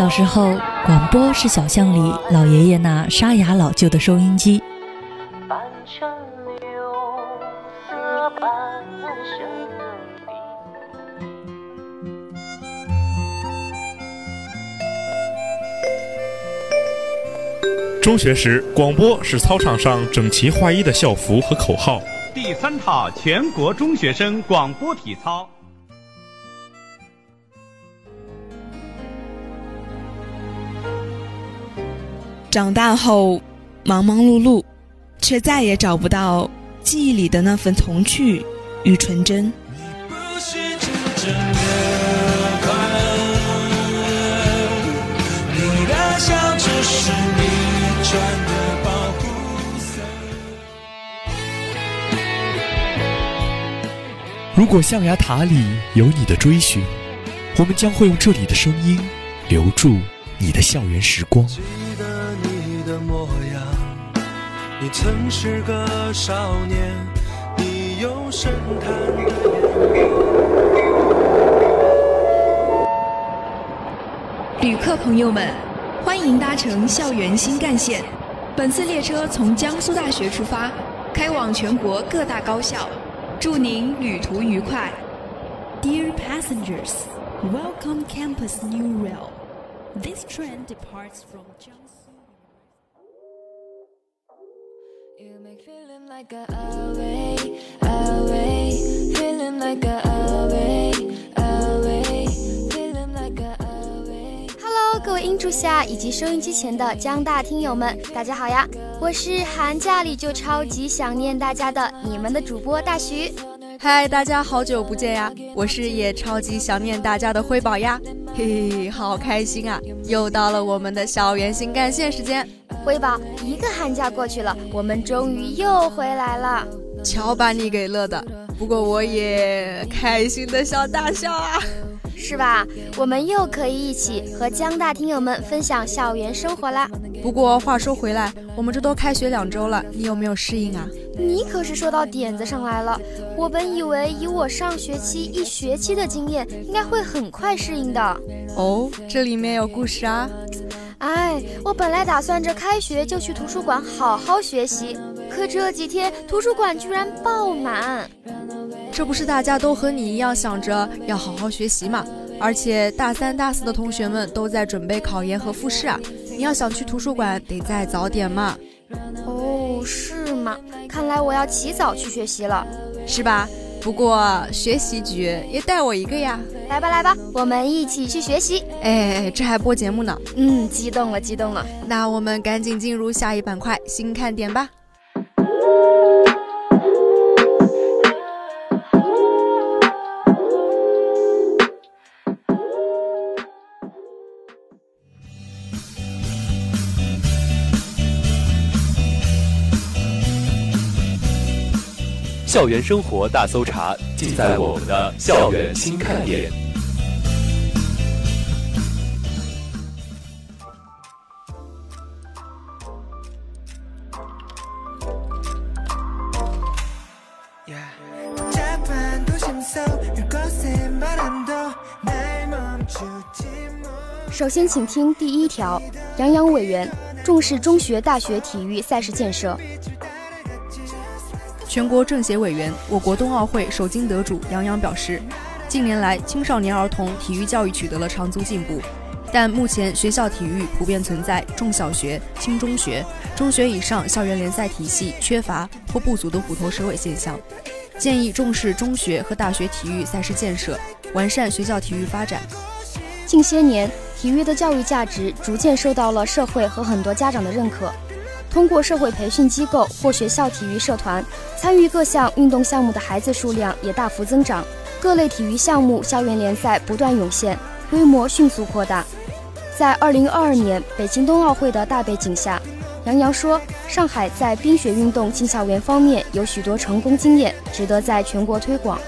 小时候，广播是小巷里老爷爷那沙哑老旧的收音机。中学时，广播是操场上整齐划一的校服和口号。第三套全国中学生广播体操。长大后，忙忙碌碌，却再也找不到记忆里的那份童趣与纯真。如果象牙塔里有你的追寻，我们将会用这里的声音留住你的校园时光。曾是个少年，你有深潭的旅客朋友们，欢迎搭乘校园新干线。本次列车从江苏大学出发，开往全国各大高校。祝您旅途愉快。Dear passengers, welcome Campus New Rail. This train departs from Jiangsu. Hello，各位音柱下以及收音机前的江大听友们，大家好呀！我是寒假里就超级想念大家的你们的主播大徐。嗨，大家好久不见呀！我是也超级想念大家的辉宝呀。嘿嘿，好开心啊！又到了我们的校园新干线时间。辉宝，一个寒假过去了，我们终于又回来了。瞧把你给乐的，不过我也开心的笑大笑啊。是吧？我们又可以一起和江大听友们分享校园生活啦。不过话说回来，我们这都开学两周了，你有没有适应啊？你可是说到点子上来了。我本以为以我上学期一学期的经验，应该会很快适应的。哦，这里面有故事啊。哎，我本来打算着开学就去图书馆好好学习，可这几天图书馆居然爆满。这不是大家都和你一样想着要好好学习吗？而且大三、大四的同学们都在准备考研和复试啊！你要想去图书馆，得再早点嘛。哦，是吗？看来我要起早去学习了，是吧？不过学习局也带我一个呀。来吧，来吧，我们一起去学习。哎，这还播节目呢。嗯，激动了，激动了。那我们赶紧进入下一板块新看点吧。校园生活大搜查，尽在我们的校园新看点。首先，请听第一条：杨洋委员重视中学、大学体育赛事建设。全国政协委员、我国冬奥会首金得主杨洋表示，近年来青少年儿童体育教育取得了长足进步，但目前学校体育普遍存在重小学、轻中学、中学以上校园联赛体系缺乏或不足的虎头蛇尾现象，建议重视中学和大学体育赛事建设，完善学校体育发展。近些年，体育的教育价值逐渐受到了社会和很多家长的认可。通过社会培训机构或学校体育社团参与各项运动项目的孩子数量也大幅增长，各类体育项目校园联赛不断涌现，规模迅速扩大。在2022年北京冬奥会的大背景下，杨洋说：“上海在冰雪运动进校园方面有许多成功经验，值得在全国推广。”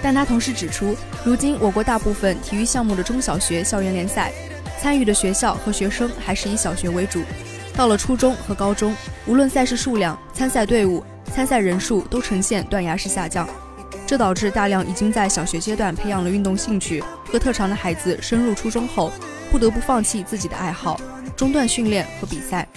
但他同时指出，如今我国大部分体育项目的中小学校园联赛，参与的学校和学生还是以小学为主。到了初中和高中，无论赛事数量、参赛队伍、参赛人数都呈现断崖式下降，这导致大量已经在小学阶段培养了运动兴趣和特长的孩子升入初中后，不得不放弃自己的爱好，中断训练和比赛，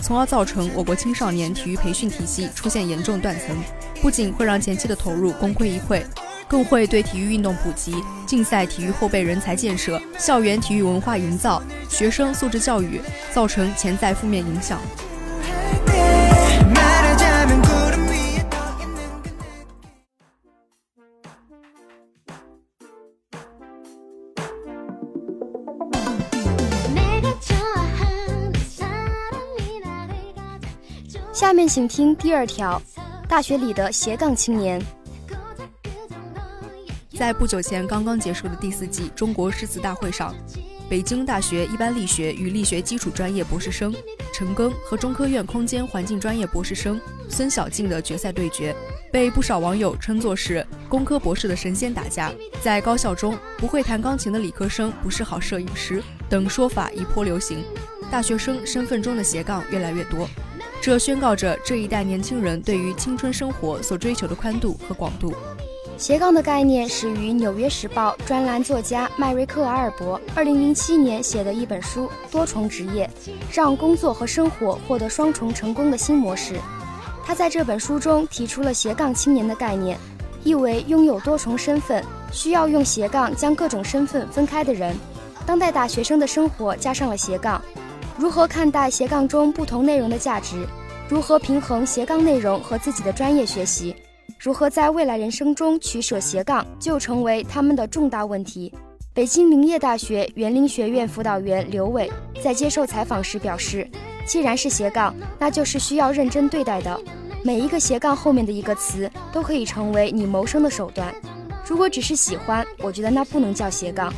从而造成我国青少年体育培训体系出现严重断层。不仅会让前期的投入功亏一篑，更会对体育运动普及、竞赛体育后备人才建设、校园体育文化营造、学生素质教育造成潜在负面影响。下面请听第二条：大学里的斜杠青年。在不久前刚刚结束的第四季中国诗词大会上，北京大学一般力学与力学基础专业博士生陈庚和中科院空间环境专业博士生孙晓静的决赛对决，被不少网友称作是工科博士的神仙打架。在高校中，不会弹钢琴的理科生不是好摄影师等说法一波流行，大学生身份中的斜杠越来越多。这宣告着这一代年轻人对于青春生活所追求的宽度和广度。斜杠的概念始于《纽约时报》专栏作家迈瑞克·阿尔伯2007年写的一本书《多重职业：让工作和生活获得双重成功的新模式》。他在这本书中提出了斜杠青年的概念，意为拥有多重身份、需要用斜杠将各种身份分开的人。当代大学生的生活加上了斜杠。如何看待斜杠中不同内容的价值？如何平衡斜杠内容和自己的专业学习？如何在未来人生中取舍斜杠，就成为他们的重大问题。北京林业大学园林学院辅导员刘伟在接受采访时表示：“既然是斜杠，那就是需要认真对待的。每一个斜杠后面的一个词，都可以成为你谋生的手段。如果只是喜欢，我觉得那不能叫斜杠。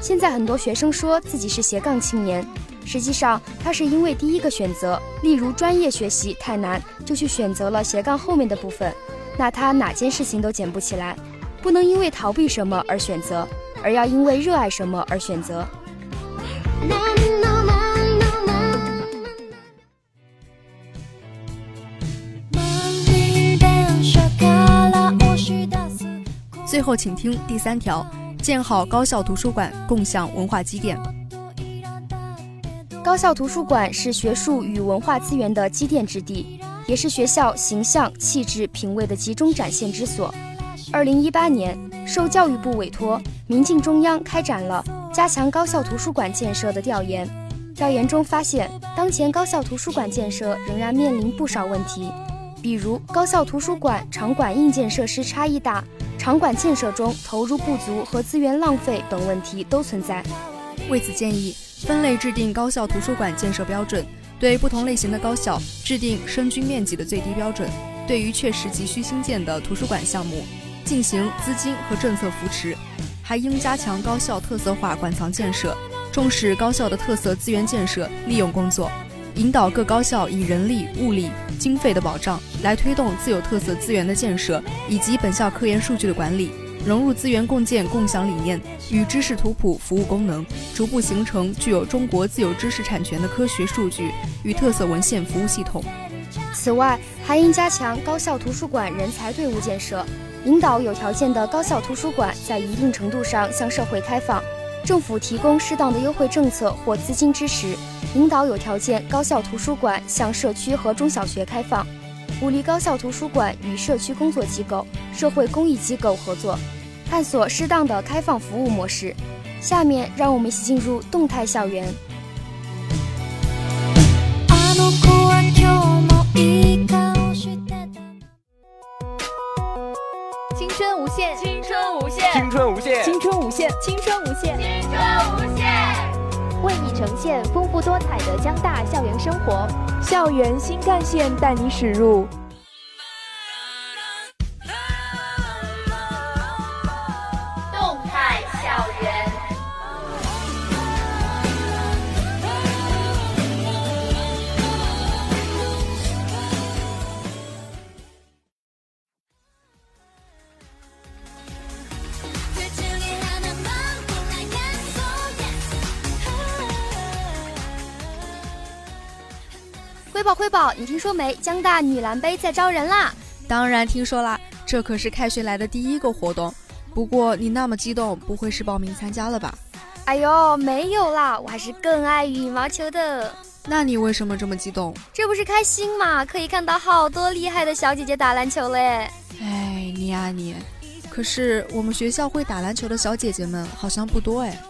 现在很多学生说自己是斜杠青年。”实际上，他是因为第一个选择，例如专业学习太难，就去选择了斜杠后面的部分，那他哪件事情都捡不起来。不能因为逃避什么而选择，而要因为热爱什么而选择。最后，请听第三条：建好高校图书馆，共享文化积淀。高校图书馆是学术与文化资源的积淀之地，也是学校形象、气质、品味的集中展现之所。二零一八年，受教育部委托，民进中央开展了加强高校图书馆建设的调研。调研中发现，当前高校图书馆建设仍然面临不少问题，比如高校图书馆场馆硬件设施差异大、场馆建设中投入不足和资源浪费等问题都存在。为此建议。分类制定高校图书馆建设标准，对不同类型的高校制定生均面积的最低标准。对于确实急需新建的图书馆项目，进行资金和政策扶持。还应加强高校特色化馆藏建设，重视高校的特色资源建设利用工作，引导各高校以人力、物力、经费的保障来推动自有特色资源的建设以及本校科研数据的管理。融入资源共建共享理念与知识图谱服务功能，逐步形成具有中国自有知识产权的科学数据与特色文献服务系统。此外，还应加强高校图书馆人才队伍建设，引导有条件的高校图书馆在一定程度上向社会开放。政府提供适当的优惠政策或资金支持，引导有条件高校图书馆向社区和中小学开放，鼓励高校图书馆与社区工作机构、社会公益机构合作。探索适当的开放服务模式。下面，让我们一起进入动态校园。青春无限，青春无限，青春无限，青春无限，青春无限，青春无限，为你呈现丰富多彩的江大校园生活。校园新干线带你驶入。宝辉宝，你听说没？江大女篮杯在招人啦！当然听说啦，这可是开学来的第一个活动。不过你那么激动，不会是报名参加了吧？哎呦，没有啦，我还是更爱羽毛球的。那你为什么这么激动？这不是开心嘛？可以看到好多厉害的小姐姐打篮球嘞。哎，你呀你，可是我们学校会打篮球的小姐姐们好像不多哎。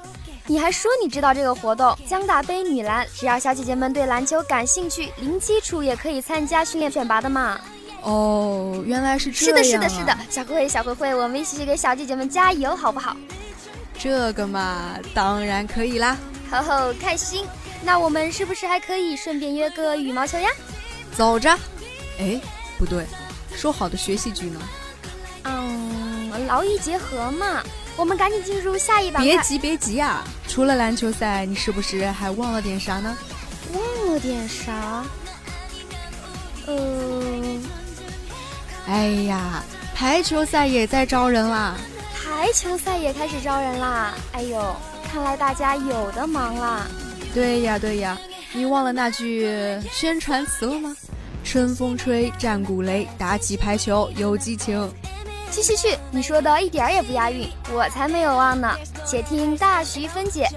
你还说你知道这个活动江大杯女篮？只要小姐姐们对篮球感兴趣，零基础也可以参加训练选拔的嘛。哦，原来是这样。是的，是的，是的。小慧慧，小慧慧，我们一起去给小姐姐们加油，好不好？这个嘛，当然可以啦。吼吼，开心。那我们是不是还可以顺便约个羽毛球呀？走着。哎，不对，说好的学习局呢？嗯，劳逸结合嘛。我们赶紧进入下一把。别急，别急啊！除了篮球赛，你是不是还忘了点啥呢？忘了点啥？呃……哎呀，排球赛也在招人啦！排球赛也开始招人啦！哎呦，看来大家有的忙啦。对呀对呀，你忘了那句宣传词了吗？春风吹，战鼓擂，打起排球有激情。去去去，你说的一点儿也不押韵，我才没有忘呢。且听大徐分解：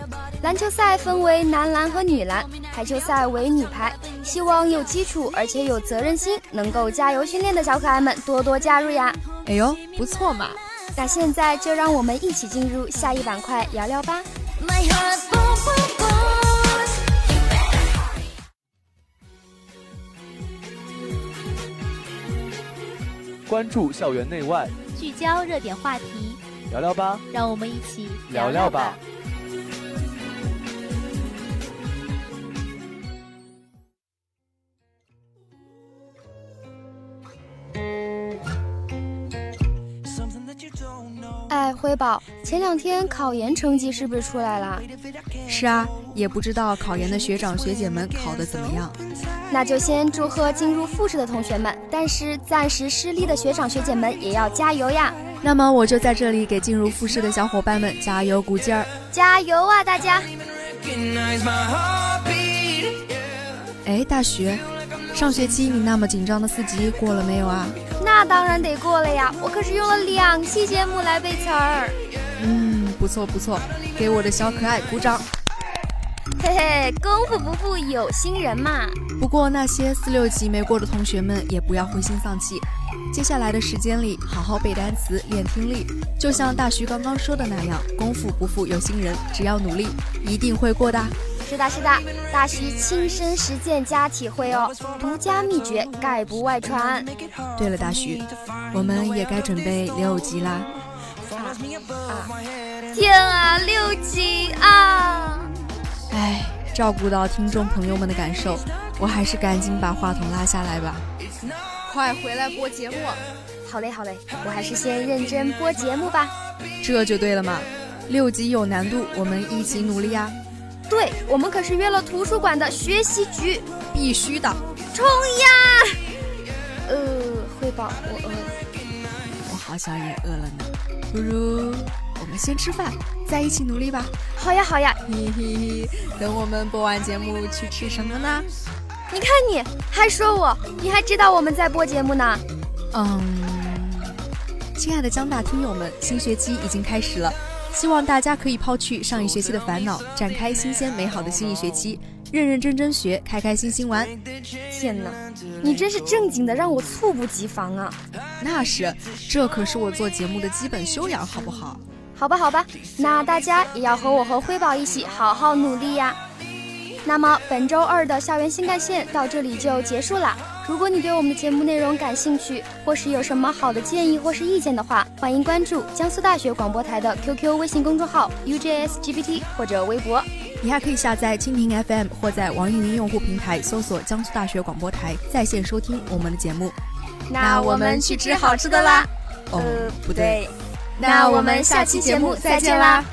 篮球赛分为男篮和女篮，排球赛为女排。希望有基础而且有责任心、能够加油训练的小可爱们多多加入呀！哎呦，不错嘛！那现在就让我们一起进入下一板块聊聊吧。关注校园内外，聚焦热点话题，聊聊吧，让我们一起聊聊吧。哎，辉宝，前两天考研成绩是不是出来了？是啊，也不知道考研的学长学姐们考的怎么样。那就先祝贺进入复试的同学们，但是暂时失利的学长学姐们也要加油呀！那么我就在这里给进入复试的小伙伴们加油鼓劲儿，加油啊，大家！哎，大学，上学期你那么紧张的四级过了没有啊？那当然得过了呀，我可是用了两期节目来背词儿。嗯，不错不错，给我的小可爱鼓掌。嘿嘿，功夫不负有心人嘛。不过那些四六级没过的同学们也不要灰心丧气，接下来的时间里好好背单词、练听力。就像大徐刚刚说的那样，功夫不负有心人，只要努力，一定会过的。是的，是的，大徐亲身实践加体会哦，独家秘诀概不外传。对了，大徐，我们也该准备六级啦。啊！天啊，六级啊！哎，照顾到听众朋友们的感受，我还是赶紧把话筒拉下来吧。快回来播节目！好嘞，好嘞，我还是先认真播节目吧。这就对了嘛，六级有难度，我们一起努力呀。对，我们可是约了图书馆的学习局，必须的。冲呀！呃，汇报，我饿，我好像也饿了呢。不如。我们先吃饭，再一起努力吧。好呀，好呀。嘿嘿嘿，等我们播完节目去吃什么呢？你看你还说我，你还知道我们在播节目呢。嗯，亲爱的江大听友们，新学期已经开始了，希望大家可以抛去上一学期的烦恼，展开新鲜美好的新一学期，认认真真学，开开心心玩。天哪，你真是正经的，让我猝不及防啊！那是，这可是我做节目的基本修养，好不好？好吧，好吧，那大家也要和我和辉宝一起好好努力呀。那么本周二的校园新干线到这里就结束了。如果你对我们的节目内容感兴趣，或是有什么好的建议或是意见的话，欢迎关注江苏大学广播台的 QQ 微信公众号 UJSGPT 或者微博。你还可以下载蜻蜓 FM 或在网易云用户平台搜索江苏大学广播台在线收听我们的节目。那我们去吃好吃的啦。哦，不对。那我们下期节目再见啦！